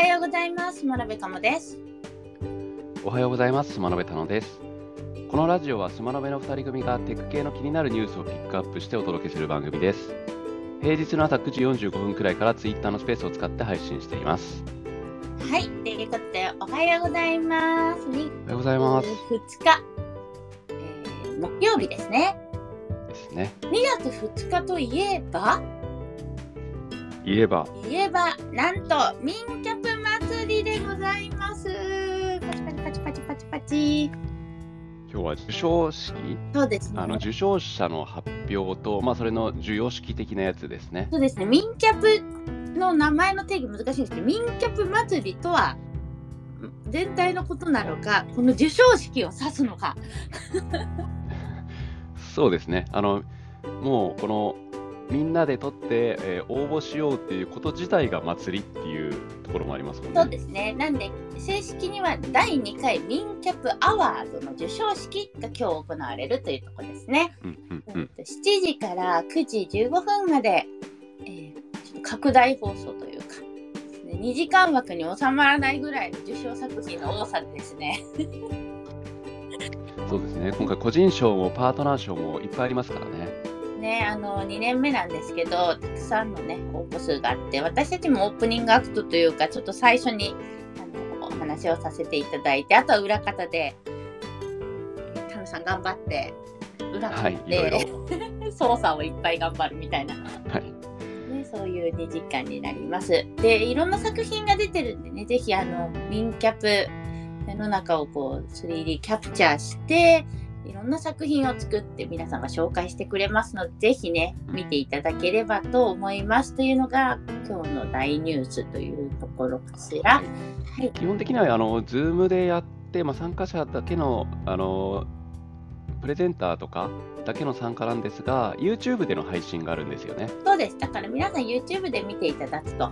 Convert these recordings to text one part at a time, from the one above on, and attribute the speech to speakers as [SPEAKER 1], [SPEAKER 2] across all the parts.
[SPEAKER 1] はようございます。真鍋かもです。
[SPEAKER 2] おはようございます。スマノベタノです。このラジオはスマノベの2人組がテック系の気になるニュースをピックアップしてお届けする番組です。平日の朝9時45分くらいからツイッターのスペースを使って配信しています。
[SPEAKER 1] はい、ということで、おはようございます。2
[SPEAKER 2] おはようございます。
[SPEAKER 1] 2日、えー木曜日ですね。
[SPEAKER 2] ですね。
[SPEAKER 1] 2月2日といえば、
[SPEAKER 2] 言えば、
[SPEAKER 1] 言えば、なんと、ミンキャざいます。パチパチパチパチパチパチ。
[SPEAKER 2] 今日は授賞式、
[SPEAKER 1] そうですね。
[SPEAKER 2] あの受賞者の発表と、まあ、それの授与式的なやつですね。
[SPEAKER 1] そうですね。ミンキャップの名前の定義難しいんですけど、ミンキャップ祭りとは、全体のことなのか、この授賞式を指すのか。
[SPEAKER 2] そうですね。あの、もうこの、みんなで撮って、えー応募しようっていうこと自体が祭りっていうところもありますもんね。
[SPEAKER 1] そうですね。なんで、正式には第2回ミンキャップアワードの授賞式が今日行われるというところですね。
[SPEAKER 2] うんうんうん。
[SPEAKER 1] えっと7時から9時15分まで、えーちょっと拡大放送というか、ね2時間枠に収まらないぐらいの受賞作品の多さでですね。
[SPEAKER 2] そうですね。今回個人賞もパートナー賞もいっぱいありますからね。
[SPEAKER 1] ね、あの2年目なんですけど、たくさんのね、応募数があって、私たちもオープニングアクトというか、ちょっと最初にあのお話をさせていただいて、あとは裏方で、田野さん頑張って、裏方
[SPEAKER 2] はい。
[SPEAKER 1] 操作をいっぱい頑張るみたいな、
[SPEAKER 2] はい。
[SPEAKER 1] ね、そういう2時間になります。で、いろんな作品が出てるんでね、ぜひあの、ミンキャップの中をこう 3D キャプチャーして、いろんな作品を作って皆さんが紹介してくれますので、ぜひね、見ていただければと思いますというのが今日の大ニュースというところかしら。はい。
[SPEAKER 2] 基本的にはあの Zoom でやって、まあ、参加者だけのあのプレゼンターとかだけの参加なんですが、YouTube での配信があるんですよね。
[SPEAKER 1] そうです。だから皆さん YouTube で見ていただくと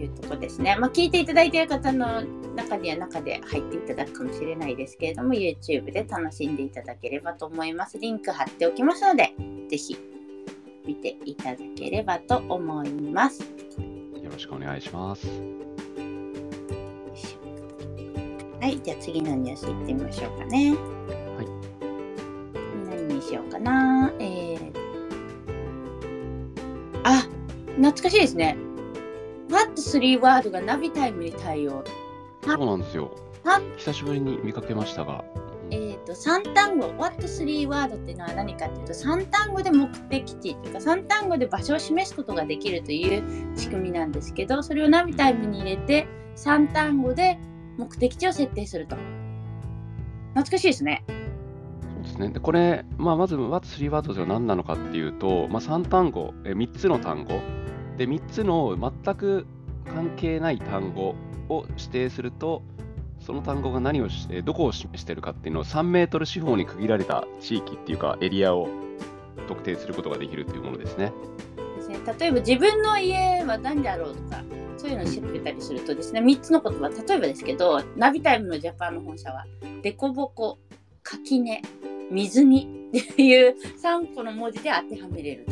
[SPEAKER 1] いうところですね。まあ、聞いていただいている方の中には中で入っていただくかもしれないですけれども、YouTube で楽しんでいただければと思います。リンク貼っておきますので、ぜひ見ていただければと思います。
[SPEAKER 2] よろしくお願いします。
[SPEAKER 1] はい、じゃあ次のニュースいってみましょうかね。はい。何にしようかな。えー、あ、懐かしいですね。What3 ワードがナビタイムに対応。
[SPEAKER 2] そうなんですよ
[SPEAKER 1] は。
[SPEAKER 2] 久しぶりに見かけましたが、
[SPEAKER 1] えっ、と、3単語、What3 ワードっていうのは何かっていうと、3単語で目的地というか、3単語で場所を示すことができるという仕組みなんですけど、それをナビタイムに入れて、3単語で目的地を設定すると。懐かしいですね。
[SPEAKER 2] そうですね。でこれ、まあ、まず What3 ワードが何なのかっていうと、まあ、3単語、え3つの単語、で3つの全く関係ない単語を指定すると、その単語が何をし、どこを示しているかっていうのを3メートル四方に区切られた地域っていうかエリアを特定することができるというものですね。
[SPEAKER 1] 例えば自分の家は何だろうとかそういうのを調べたりするとですね3つの言葉。例えばですけどナビタイムのジャパンの本社はデコボコ垣根水にっていう3個の文字で当てはめれる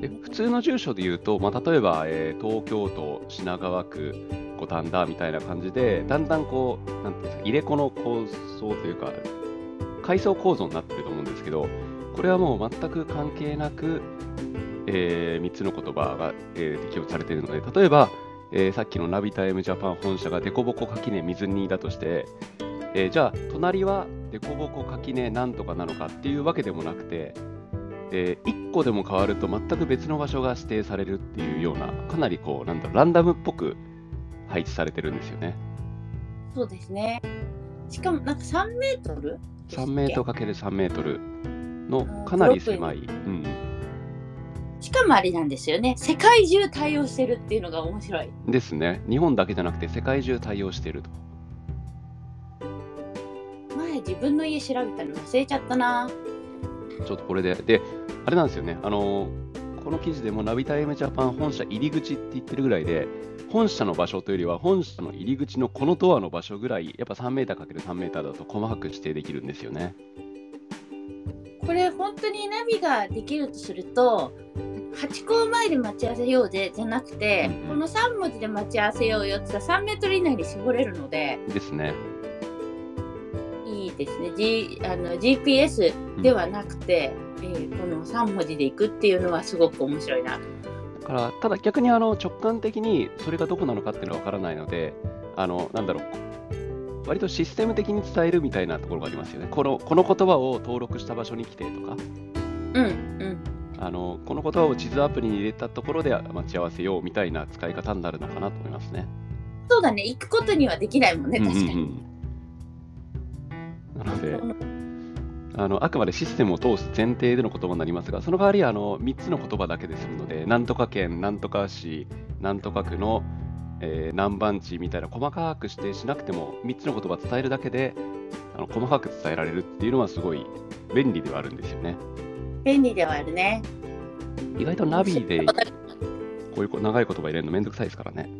[SPEAKER 2] で普通の住所で言うと、まあ、例えば、えー東京都品川区五反田みたいな感じで、だんだんこう、なんていうんですか、入れ子の構想というか、階層構造になってると思うんですけど、これはもう全く関係なく、え3つの言葉が、えー適用されているので、例えば、えーさっきのナビタイムジャパン本社がデコボコ垣根水にだとして、えーじゃあ、隣はデコボコ垣根なんとかなのかっていうわけでもなくて、え1個でも変わると全く別の場所が指定されるっていうような、かなりこう、なんだろう、ランダムっぽく配置されてるんですよね。
[SPEAKER 1] そうですねしかもなんか3メートル
[SPEAKER 2] 3メートル ×3 メートルのかなり狭い。うん、
[SPEAKER 1] しかもあれなんですよね世界中対応してるっていうのが面白い
[SPEAKER 2] ですね。日本だけじゃなくて世界中対応していると。
[SPEAKER 1] 前自分の家調べたの忘れちゃったな
[SPEAKER 2] ちょっとこれで、で、あれなんですよね。あのこの記事でもナビタイムジャパン本社入り口って言ってるぐらいで、本社の場所というよりは、本社の入り口のこのドアの場所ぐらい、やっぱ3メーター ×3 メーターだと細かく指定できるんですよね。
[SPEAKER 1] これ本当にナビができるとするとハチ公前で待ち合わせようでじゃなくて、
[SPEAKER 2] うん
[SPEAKER 1] この3文字で待ち合わせようよって言ったら3メートル以内に絞れるので
[SPEAKER 2] ですね。
[SPEAKER 1] いいですね、G、あの GPS ではなくて、えーこの3文字で行くっていうのはすごく面白いな。
[SPEAKER 2] だからただ逆にあの直感的にそれがどこなのかっていうのは分からないので、あのなんだろう、割とシステム的に伝えるみたいなところがありますよね。このこの言葉を登録した場所に来てとか、
[SPEAKER 1] うんうん。
[SPEAKER 2] あのこの言葉を地図アプリに入れたところで待ち合わせようみたいな使い方になるのかなと思いますね。
[SPEAKER 1] そうだね。行くことにはできないもんね確かに、
[SPEAKER 2] うんうんうんなので、あのあくまでシステムを通す前提での言葉になりますが、その代わりあの3つの言葉だけで済むので、なんとか県、なんとか市、なんとか区の、えー何番地みたいな細かく指定しなくても、3つの言葉伝えるだけであの細かく伝えられるっていうのはすごい便利ではあるんですよね。
[SPEAKER 1] 便利ではあるね。
[SPEAKER 2] 意外とナビでこういう長い言葉入れるのめんどくさいですからね。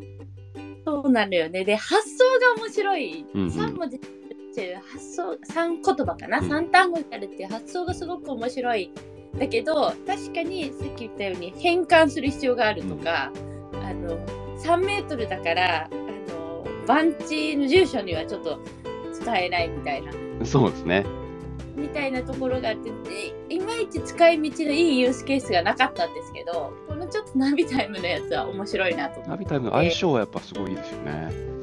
[SPEAKER 1] そうなのよね。で発想が面白い、
[SPEAKER 2] うんうん。
[SPEAKER 1] 3文字っていう発想3言葉かな、
[SPEAKER 2] うん。
[SPEAKER 1] 3単語になるっていう発想がすごく面白い。だけど確かにさっき言ったように変換する必要があるとか、あの3メートルだからあの番地の住所にはちょっと使えないみたいな。
[SPEAKER 2] そうですね。
[SPEAKER 1] みたいなところがあってでいまいち使い道のいいユースケースがなかったんですけどこのちょっとナビタイムのやつは面白いなと思って。
[SPEAKER 2] ナビタイムの相性はやっぱすごいですよね。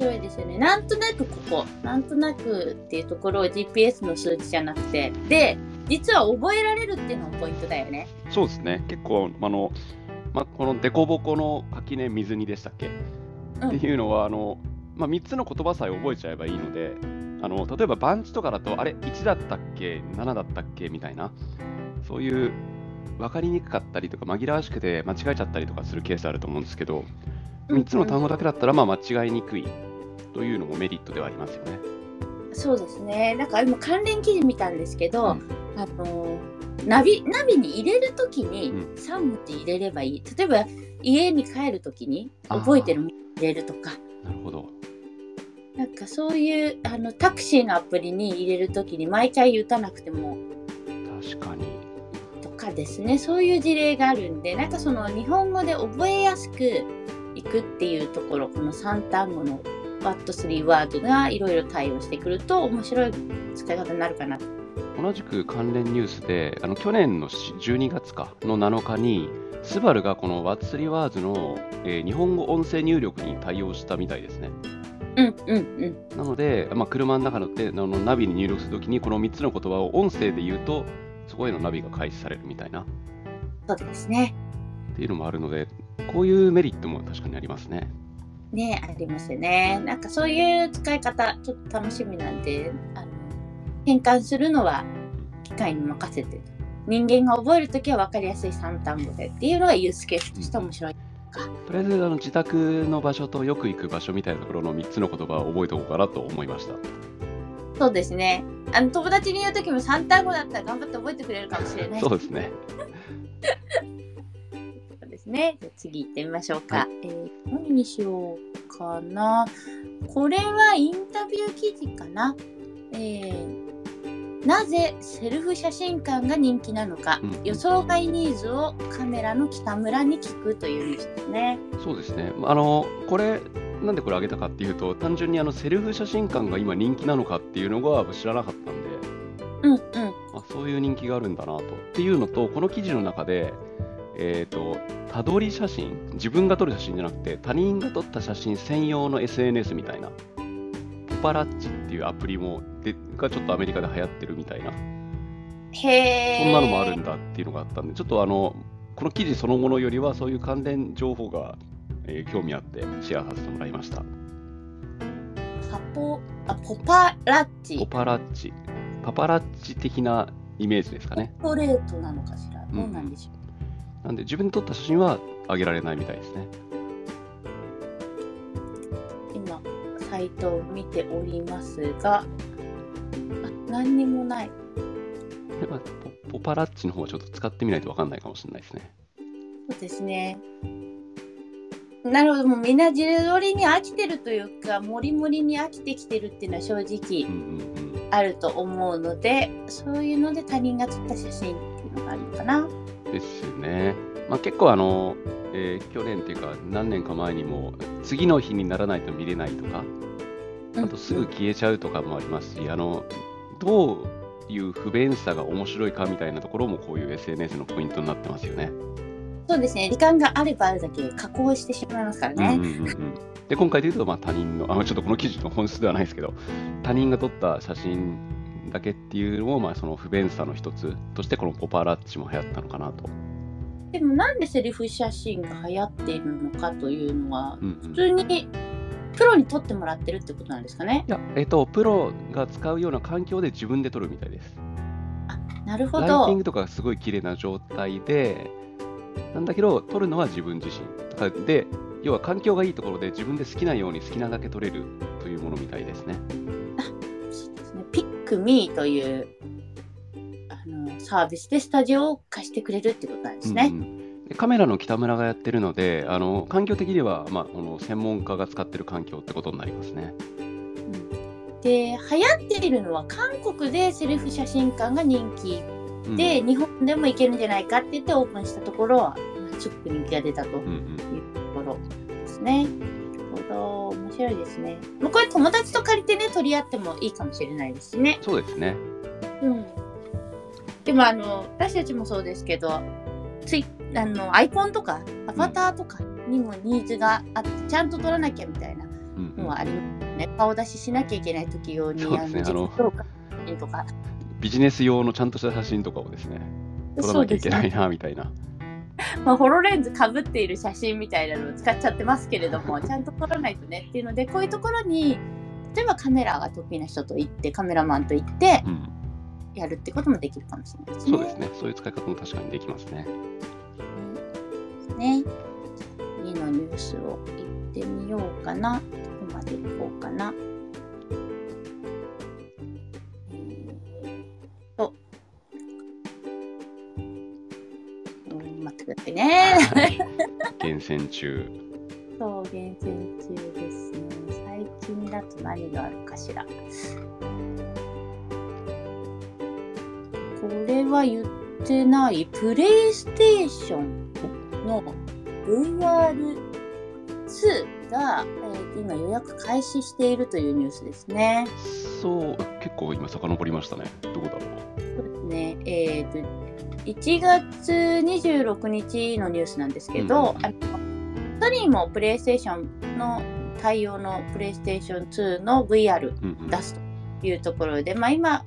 [SPEAKER 1] 面白いですよね。なんとなくここ、なんとなくっていうところを GPS の数値じゃなくて、で、実は覚えられるっていうのもポイントだよね。
[SPEAKER 2] そうですね。結構、あの、ま、この凸凹の垣根水煮でしたっけ、
[SPEAKER 1] うん。
[SPEAKER 2] っていうのは、あの、ま、3つの言葉さえ覚えちゃえばいいので、あの例えば番地とかだと、あれ、1だったっけ、7だったっけ？みたいな、そういう分かりにくかったりとか、紛らわしくて間違えちゃったりとかするケースあると思うんですけど、3つの単語だけだったら、まあ、間違いにくいというのもメリットではありますよね。
[SPEAKER 1] そうですね。なんか今関連記事見たんですけど、
[SPEAKER 2] うん
[SPEAKER 1] あのナビナビに入れるときに
[SPEAKER 2] うん
[SPEAKER 1] 3文字入れればいい。例えば家に帰るときに覚えてる入れるとか、
[SPEAKER 2] なるほど。
[SPEAKER 1] なんかそういうあのタクシーのアプリに入れるときに毎回打たなくても
[SPEAKER 2] 確かに。
[SPEAKER 1] とかですねそういう事例があるんでなんかその日本語で覚えやすくいくっていうところこの3単語の What3 ワードがいろいろ対応してくると面白い使い方になるかなと。
[SPEAKER 2] 同じく関連ニュースで、あの去年のし12月かの7日に、スバルがこの What's ワーズの、えー日本語音声入力に対応したみたいですね。
[SPEAKER 1] うんうんうん。
[SPEAKER 2] なので、まあ、車の中のであのナビに入力するときに、この3つの言葉を音声で言うと、そこへのナビが開始されるみたいなっ
[SPEAKER 1] そうですね。
[SPEAKER 2] ていうのもあるので、こういうメリットも確かにありますね。
[SPEAKER 1] ねありますよね。なんかそういう使い方ちょっと楽しみなんであの変換するのは機械に任せて人間が覚えるときは分かりやすい3単語でっていうのがユースケースとして面白い。
[SPEAKER 2] とりあえずあの自宅の場所とよく行く場所みたいなところの3つの言葉を覚えておこうかなと思いました。
[SPEAKER 1] そうですね。あの友達に言うときも3単語だったら頑張って覚えてくれるかもしれない
[SPEAKER 2] そうですね。
[SPEAKER 1] ね。じゃあ次行ってみましょうか。えー何にしようかな。これはインタビュー記事かな。えーなぜセルフ写真館が人気なのか、
[SPEAKER 2] うん
[SPEAKER 1] 予想外ニーズをカメラの北村に聞くというニュースですね。
[SPEAKER 2] そうですね。あの、これ、なんでこれ挙げたかっていうと、単純にあのセルフ写真館が今人気なのかっていうのが知らなかったんで、
[SPEAKER 1] うんうん。
[SPEAKER 2] あそういう人気があるんだなと。っていうのと、この記事の中で、えっ、と、たどり写真、自分が撮る写真じゃなくて、他人が撮った写真専用の SNS みたいな、ポパラッチっていうアプリもでがちょっとアメリカで流行ってるみたいな、
[SPEAKER 1] へえ。
[SPEAKER 2] そんなのもあるんだっていうのがあったんで、ちょっとあの、この記事そのものよりは、そういう関連情報が、えー興味あってシェアさせてもらいました。
[SPEAKER 1] パポあポパラッチ。
[SPEAKER 2] ポパラッチ、パパラッチ的なイメージですかね。
[SPEAKER 1] ストレートなのかしら。どうなんでしょう。
[SPEAKER 2] なんで自分で撮った写真は上げられないみたいですね。
[SPEAKER 1] 今サイトを見ておりますがあ何にもない
[SPEAKER 2] これはポポパラッチの方はちょっと使ってみないと分かんないかもしれないですね。
[SPEAKER 1] そうですねなるほどもうみんな自撮りに飽きてるというかモリモリに飽きてきてるっていうのは正直。あると思うのでそういうので他人が撮った写真っていうのがあるのかな
[SPEAKER 2] ですね。まあ、結構あの、えー去年っていうか何年か前にも次の日にならないと見れないとか、あとすぐ消えちゃうとかもありますし、あのどういう不便さが面白いかみたいなところもこういう SNS のポイントになってますよね。
[SPEAKER 1] そうですね。時間があればあるだけ加工してしまいますからね。
[SPEAKER 2] うんうんうんうんで今回で言うとまあ他人のあちょっとこの記事の本質ではないですけど他人が撮った写真だけっていうのもまあその不便さの一つとしてこのポパラッチも流行ったのかなと。
[SPEAKER 1] でもなんでセリフ写真が流行っているのかというのは、
[SPEAKER 2] うんうん
[SPEAKER 1] 普通にプロに撮ってもらってるってことなんですかね？
[SPEAKER 2] いや、えっと、プロが使うような環境で自分で撮るみたいです。
[SPEAKER 1] なるほ
[SPEAKER 2] ライティン
[SPEAKER 1] ど。
[SPEAKER 2] グとかがすごい綺麗な状態で、なんだけど、撮るのは自分自身。で、要は環境がいいところで自分で好きなように好きなだけ撮れるというものみたいですね。
[SPEAKER 1] クミーというあのサービスでスタジオを貸してくれるってことなんですね。
[SPEAKER 2] うんうんでカメラの北村がやってるので、あの環境的には、まあ、この専門家が使ってる環境ってことになりますね。
[SPEAKER 1] うんで流行っているのは韓国でセルフ写真館が人気
[SPEAKER 2] うん
[SPEAKER 1] で、日本でも行けるんじゃないかって言ってオープンしたところはまあすごく人気が出たと
[SPEAKER 2] うんうん
[SPEAKER 1] いうところですね。なるほど面白いですね。もうこれ友達と借りてね取り合ってもいいかもしれないですしね。
[SPEAKER 2] そうですね。
[SPEAKER 1] うん、でもあの私たちもそうですけどツイあのアイコンとかアバターとかにもニーズがあってちゃんと撮らなきゃみたいな
[SPEAKER 2] うんうん
[SPEAKER 1] のはありますよね。顔出ししなきゃいけない時用に
[SPEAKER 2] そうですね
[SPEAKER 1] あの自己紹介とか
[SPEAKER 2] ビジネス用のちゃんとした写真とかをですね、撮らなきゃいけないな、みたいな。
[SPEAKER 1] まあ、ホロレンズかぶっている写真みたいなのを使っちゃってますけれどもちゃんと撮らないとねっていうのでこういうところに例えばカメラが得意な人と行ってカメラマンと行って
[SPEAKER 2] うん、
[SPEAKER 1] やるってこともできるかもしれないですね。
[SPEAKER 2] そうですね。そういう使い方も確かにできますね。
[SPEAKER 1] ね。次のニュースを行ってみようかな。どこまで行こうかな。
[SPEAKER 2] 選中。
[SPEAKER 1] そう厳選中ですね。最近だと何があるかしら。これは言ってない。プレイステーションの VR2 が、えー、今予約開始しているというニュースですね。
[SPEAKER 2] そう。結構今遡りましたね。どこだろう。
[SPEAKER 1] ね。えーと、と1月26日のニュースなんですけど、
[SPEAKER 2] うん、
[SPEAKER 1] アメソニーもプレイステーションの対応のプレイステーション2の VR 出すというところで、うんうん、まあ今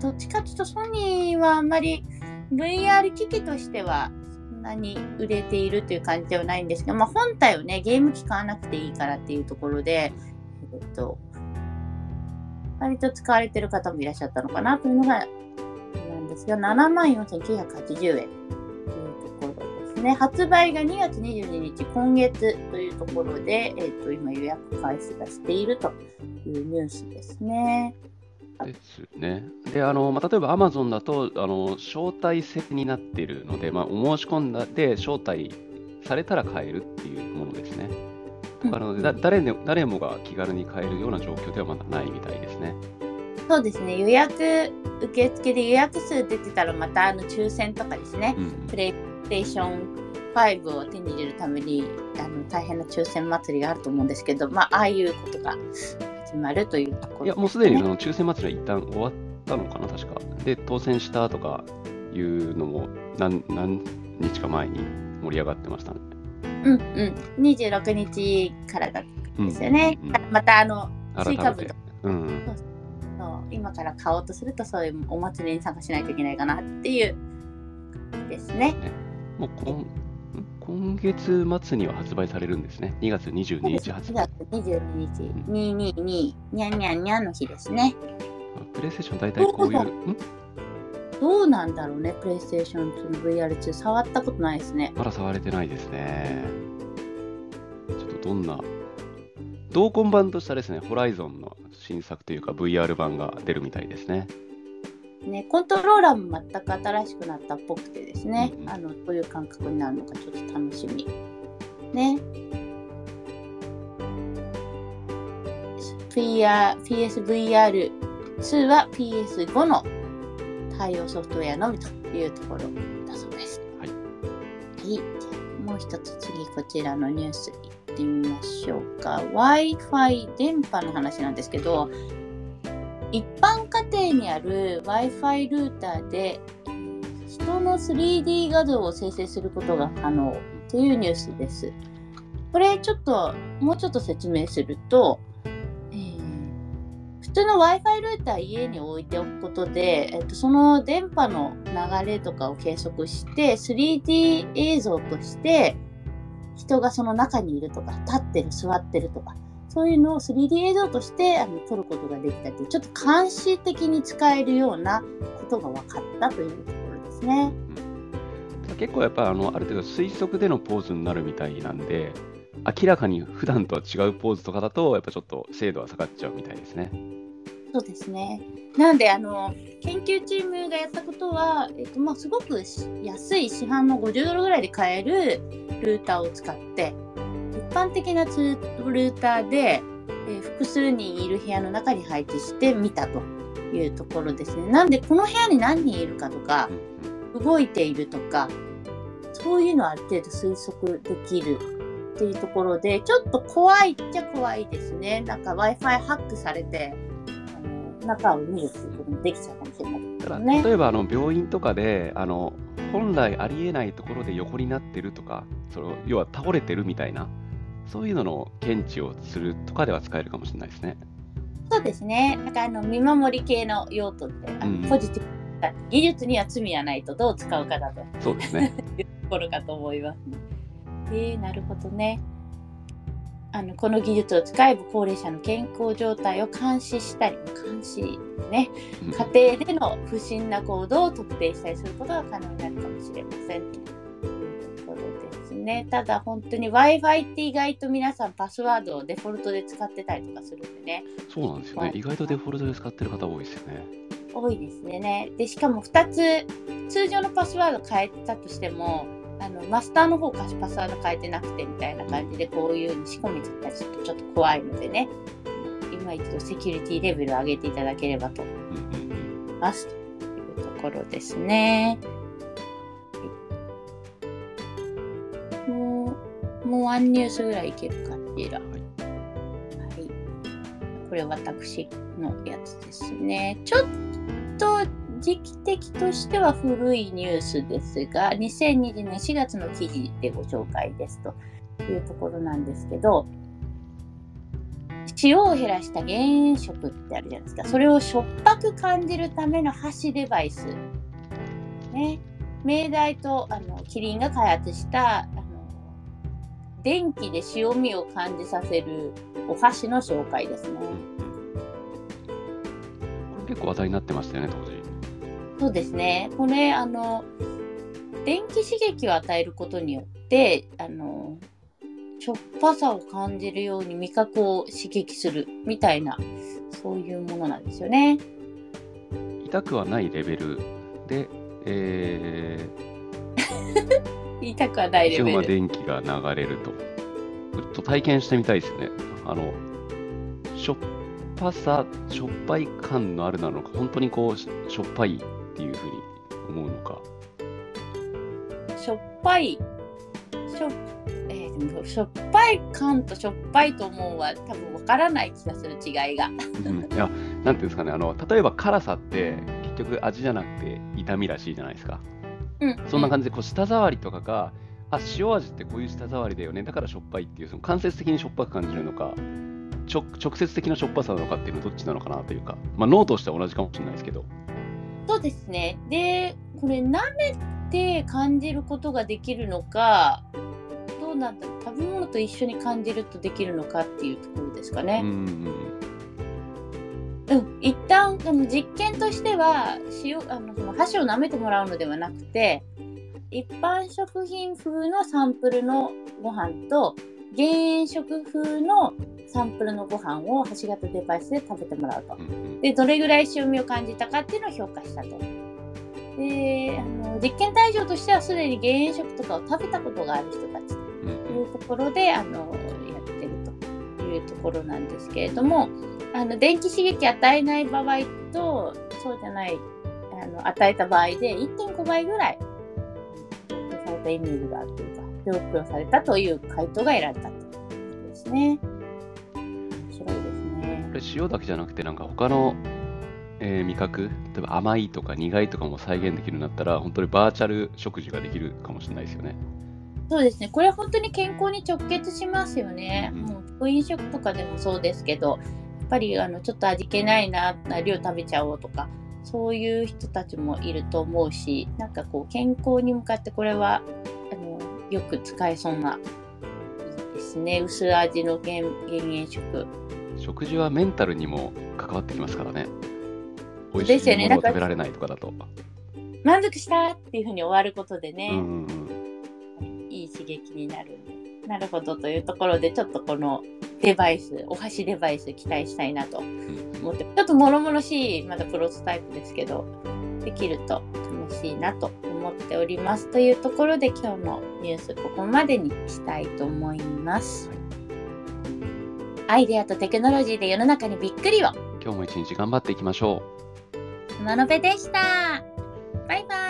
[SPEAKER 1] どっちかというとソニーはあんまり VR 機器としてはそんなに売れているという感じではないんですけど、まあ、本体をねゲーム機買わなくていいからっていうところで、えっと、割と使われてる方もいらっしゃったのかなというのがなんですが7万4980円。ね。発売が2月22日、今月というところで、えっと、今予約開始がしているというニュースですね。
[SPEAKER 2] ですね。で、あの、まあ、例えば Amazon だと、あの、招待制になっているので、まあ、お申し込んだで招待されたら買えるっていうものですね。だから、
[SPEAKER 1] うん
[SPEAKER 2] だ誰で誰もが気軽に買えるような状況ではまだないみたいですね。
[SPEAKER 1] そうですね。予約、受付で予約数出てたら、またあの抽選とかですね。
[SPEAKER 2] うん
[SPEAKER 1] プレイステーション5を手に入れるためにあの大変な抽選祭りがあると思うんですけど、まあ、ああいうことが始まるというところ
[SPEAKER 2] いや、もうすでにその抽選祭りは一旦終わったのかな、確か。で、当選したとかいうのも何何日か前に盛り上がってましたね。
[SPEAKER 1] うんうん、26日からだ
[SPEAKER 2] うん
[SPEAKER 1] ですよね。
[SPEAKER 2] うん
[SPEAKER 1] またあの追加分と。
[SPEAKER 2] うん。
[SPEAKER 1] そう今から買おうとするとそういうお祭りに参加しないといけないかなっていうですね。
[SPEAKER 2] もう今ん今月末には発売されるんですね。2月22日発
[SPEAKER 1] 2
[SPEAKER 2] 売
[SPEAKER 1] 月。22日、222、にゃんにゃんにゃんの日ですね。
[SPEAKER 2] プレイステーション大体こういう、
[SPEAKER 1] どうなん？だろうね、プレイステーション2の VR2 触ったことないですね。
[SPEAKER 2] まだ触れてないですね。ちょっとどんな、同梱版としたですね、ホライゾンの新作というか VR 版が出るみたいですね。
[SPEAKER 1] ね、コントローラーも全く新しくなったっぽくてですね、
[SPEAKER 2] うん
[SPEAKER 1] あのどういう感覚になるのかちょっと楽しみ。ね。VR PSVR2 は PS5 の対応ソフトウェアのみというところだそうです。い。じゃあもう一つ次こちらのニュースいってみましょうか。Wi-Fi 電波の話なんですけど、一般家庭にある Wi-Fi ルーターで人の 3D 画像を生成することが可能というニュースです。これちょっともうちょっと説明すると、えー普通の Wi-Fi ルーター家に置いておくことで、えっと、その電波の流れとかを計測して 3D 映像として人がその中にいるとか立ってる座ってるとかそういうのを 3D 映像としてあの撮ることができたというちょっと監視的に使えるようなことが分かったというところですね。
[SPEAKER 2] 結構やっぱあのある程度推測でのポーズになるみたいなんで、明らかに普段とは違うポーズとかだと、やっぱちょっと精度は下がっちゃうみたいですね。
[SPEAKER 1] そうですね。なんであの研究チームがやったことは、えっとまあ、すごくし安い市販の50ドルぐらいで買えるルーターを使って一般的なツールーターで、えー複数人いる部屋の中に配置してみたというところですね。なんでこの部屋に何人いるかとか動いているとかそういうのはある程度推測できるっていうところでちょっと怖いっちゃ怖いですね。なんか Wi-Fi ハックされて中を見るっていうこともできちゃうかもしれないね。
[SPEAKER 2] 例えばあの病院とかであの本来ありえないところで横になってるとか、その要は倒れてるみたいな、そういうのの検知をするとかでは使えるかもしれないですね。
[SPEAKER 1] そうですね。なんかあの見守り系の用途って
[SPEAKER 2] うん
[SPEAKER 1] ポジティブな技術には罪はないとどう使うかだと
[SPEAKER 2] そうですね。
[SPEAKER 1] いうところかと思いますね。えー、なるほどね。あのこの技術を使えば高齢者の健康状態を監視したり監視ね
[SPEAKER 2] うん
[SPEAKER 1] 家庭での不審な行動を特定したりすることが可能になるかもしれませんねただ本当に Wi-Fi って意外と皆さんパスワードをデフォルトで使ってたりとかするんでね
[SPEAKER 2] そうなんですよね。意外とデフォルトで使ってる方多いですよね。
[SPEAKER 1] 多いですね。で、しかも2つ、通常のパスワード変えたとしても、あのマスターの方からパスワード変えてなくてみたいな感じで、こういうふうに仕込めちゃったりするとちょっと怖いのでね、今一度セキュリティレベルを上げていただければと思います。というところですね。ワンニュースぐらいいけるかしら。
[SPEAKER 2] はい
[SPEAKER 1] はい。これ私のやつですね。ちょっと時期的としては古いニュースですが、2020年4月の記事でご紹介ですというところなんですけど、塩を減らした減塩食ってあるじゃないですか。それをしょっぱく感じるための箸デバイス。ね。明大とあのキリンが開発した電気で塩味を感じさせるお箸の紹介ですね。
[SPEAKER 2] これ結構話題になってましたよね、当時。
[SPEAKER 1] そうですね。これ、あの、電気刺激を与えることによって、あの、しょっぱさを感じるように味覚を刺激するみたいな、そういうものなんですよね。
[SPEAKER 2] 痛くはないレベルで、え
[SPEAKER 1] 言いたくはないレベル。
[SPEAKER 2] 電気が流れると。ちょっと体験してみたいですよね。あの、しょっぱさ、しょっぱい感のあるなのか、本当にこう、ししょっぱいっていうふうに思うのか。
[SPEAKER 1] しょっぱい、しょ,、えーでもしょっぱい感としょっぱいと思うは多分わからない気がする違いが。
[SPEAKER 2] うんいや、なんていうんですかね、あの、例えば辛さって、結局味じゃなくて痛みらしいじゃないですか。
[SPEAKER 1] うん、
[SPEAKER 2] そんな感じで、こう、舌触りとかが、あ、塩味ってこういう舌触りだよね、だからしょっぱいっていう、その間接的にしょっぱく感じるのか、直直接的なしょっぱさなのかっていうのはどっちなのかなというか、まあ、脳としては同じかもしれないですけど、
[SPEAKER 1] そうですね。で、これ、舐めて感じることができるのか、どうなんだろう、食べ物と一緒に感じるとできるのかっていうところですか
[SPEAKER 2] うん
[SPEAKER 1] ね。
[SPEAKER 2] うん
[SPEAKER 1] うん、一旦あの実験としては塩あのその箸を舐めてもらうのではなくて、一般食品風のサンプルのご飯と減塩食風のサンプルのご飯を箸型デバイスで食べてもらうと。でどれぐらい塩味を感じたかっていうのを評価したと。であの実験対象としてはすでに減塩食とかを食べたことがある人たちと
[SPEAKER 2] うん
[SPEAKER 1] いうところであのやってるというところなんですけれどもあの電気刺激与えない場合とそうじゃないあの与えた場合で1.5倍ぐらいされったイメージがあるというか、上京されたという回答が得られたということですね。面白いですね。
[SPEAKER 2] これ塩だけじゃなくて、なんか他の、えー味覚、例えば甘いとか苦いとかも再現できるようになったら、本当にバーチャル食事ができるかもしれないですよね。
[SPEAKER 1] そうですね。これは本当に健康に直結しますよね。
[SPEAKER 2] うん
[SPEAKER 1] もう福飲食とかでもそうですけど、ぱりあのちょっと味気ないな、量食べちゃおうとか、そういう人たちもいると思うし、なんかこう健康に向かってこれはあのよく使えそうなですね。薄味の減減塩食。
[SPEAKER 2] 食事はメンタルにも関わってきますからね。美味しいものを食べられないとかだと。
[SPEAKER 1] 満足したっていうふうに終わることでね、いい刺激になる。なるほどというところで、ちょっとこのデバイス、お箸デバイス期待したいなと
[SPEAKER 2] うん
[SPEAKER 1] 思って、ちょっと諸々しい、まだプロトタイプですけど、できると楽しいなと思っております。というところで、今日のニュース、ここまでにしたいと思います。アイデアとテクノロジーで世の中にびっくりを。
[SPEAKER 2] 今日も一日頑張っていきましょう。
[SPEAKER 1] まのべでした。バイバイ。